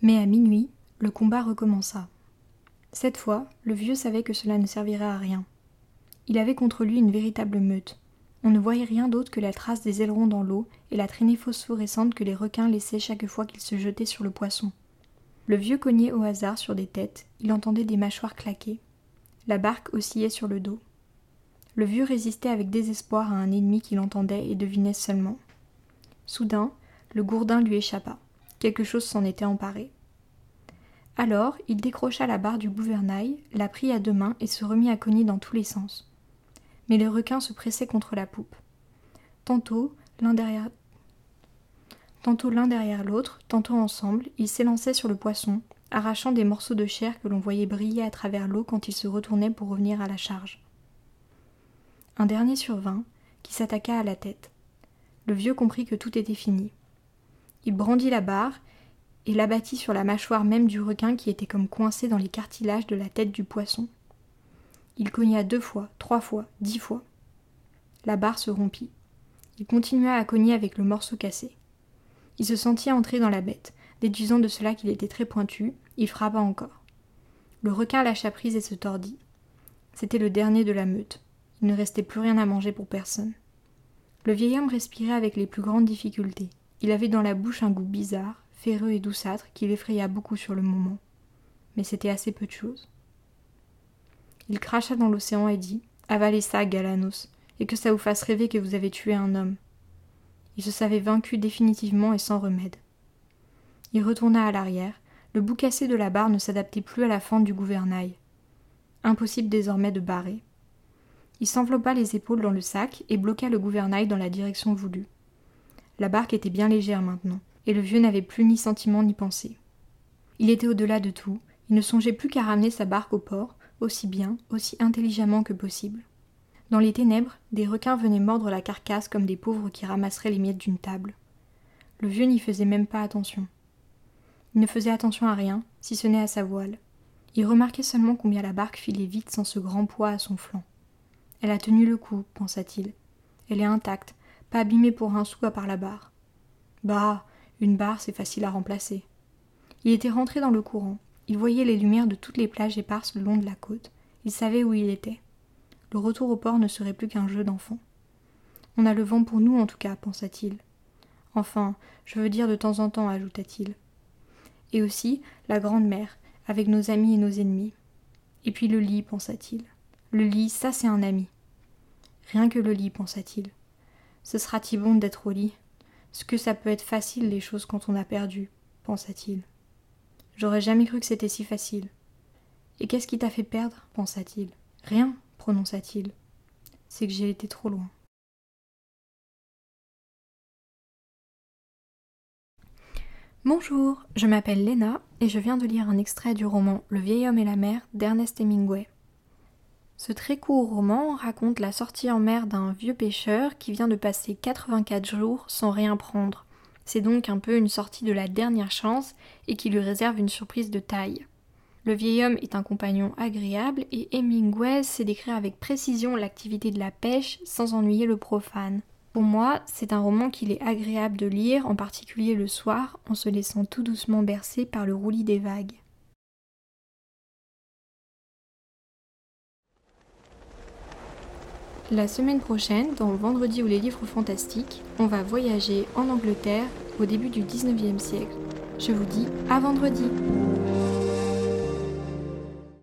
Mais à minuit, le combat recommença. Cette fois, le vieux savait que cela ne servirait à rien. Il avait contre lui une véritable meute. On ne voyait rien d'autre que la trace des ailerons dans l'eau et la traînée phosphorescente que les requins laissaient chaque fois qu'ils se jetaient sur le poisson. Le vieux cognait au hasard sur des têtes, il entendait des mâchoires claquer. La barque oscillait sur le dos. Le vieux résistait avec désespoir à un ennemi qu'il entendait et devinait seulement. Soudain, le gourdin lui échappa. Quelque chose s'en était emparé. Alors, il décrocha la barre du gouvernail, la prit à deux mains et se remit à cogner dans tous les sens. Mais les requins se pressaient contre la poupe. Tantôt, l'un derrière Tantôt l'un l'autre, tantôt ensemble, ils s'élançaient sur le poisson, arrachant des morceaux de chair que l'on voyait briller à travers l'eau quand ils se retournaient pour revenir à la charge. Un dernier survint, qui s'attaqua à la tête. Le vieux comprit que tout était fini. Il brandit la barre et l'abattit sur la mâchoire même du requin qui était comme coincé dans les cartilages de la tête du poisson. Il cogna deux fois, trois fois, dix fois. La barre se rompit. Il continua à cogner avec le morceau cassé. Il se sentit entrer dans la bête, déduisant de cela qu'il était très pointu, il frappa encore. Le requin lâcha prise et se tordit. C'était le dernier de la meute. Il ne restait plus rien à manger pour personne. Le vieil homme respirait avec les plus grandes difficultés. Il avait dans la bouche un goût bizarre, ferreux et douceâtre, qui l'effraya beaucoup sur le moment. Mais c'était assez peu de choses. Il cracha dans l'océan et dit Avalez ça, Galanos, et que ça vous fasse rêver que vous avez tué un homme. Il se savait vaincu définitivement et sans remède. Il retourna à l'arrière. Le bout cassé de la barre ne s'adaptait plus à la fente du gouvernail. Impossible désormais de barrer. Il s'enveloppa les épaules dans le sac et bloqua le gouvernail dans la direction voulue. La barque était bien légère maintenant, et le vieux n'avait plus ni sentiment ni pensée. Il était au-delà de tout, il ne songeait plus qu'à ramener sa barque au port, aussi bien, aussi intelligemment que possible. Dans les ténèbres, des requins venaient mordre la carcasse comme des pauvres qui ramasseraient les miettes d'une table. Le vieux n'y faisait même pas attention. Il ne faisait attention à rien, si ce n'est à sa voile. Il remarquait seulement combien la barque filait vite sans ce grand poids à son flanc. Elle a tenu le coup, pensa-t-il. Elle est intacte, pas abîmée pour un sou à part la barre. Bah, une barre, c'est facile à remplacer. Il était rentré dans le courant. Il voyait les lumières de toutes les plages éparses le long de la côte. Il savait où il était. Le retour au port ne serait plus qu'un jeu d'enfant. On a le vent pour nous en tout cas, pensa-t-il. Enfin, je veux dire de temps en temps, ajouta-t-il. Et aussi la grande mer, avec nos amis et nos ennemis. Et puis le lit, pensa-t-il. Le lit, ça c'est un ami. Rien que le lit, pensa-t-il. Ce sera-t-il bon d'être au lit? Ce que ça peut être facile les choses quand on a perdu, pensa-t-il. J'aurais jamais cru que c'était si facile. Et qu'est-ce qui t'a fait perdre? pensa-t-il. Rien, prononça-t-il. C'est que j'ai été trop loin. Bonjour, je m'appelle Léna et je viens de lire un extrait du roman Le vieil homme et la mer d'Ernest Hemingway. Ce très court roman raconte la sortie en mer d'un vieux pêcheur qui vient de passer 84 jours sans rien prendre. C'est donc un peu une sortie de la dernière chance et qui lui réserve une surprise de taille. Le vieil homme est un compagnon agréable et Hemingway sait décrire avec précision l'activité de la pêche sans ennuyer le profane. Pour moi, c'est un roman qu'il est agréable de lire, en particulier le soir, en se laissant tout doucement bercer par le roulis des vagues. La semaine prochaine, dans Vendredi ou les livres fantastiques, on va voyager en Angleterre au début du 19e siècle. Je vous dis à vendredi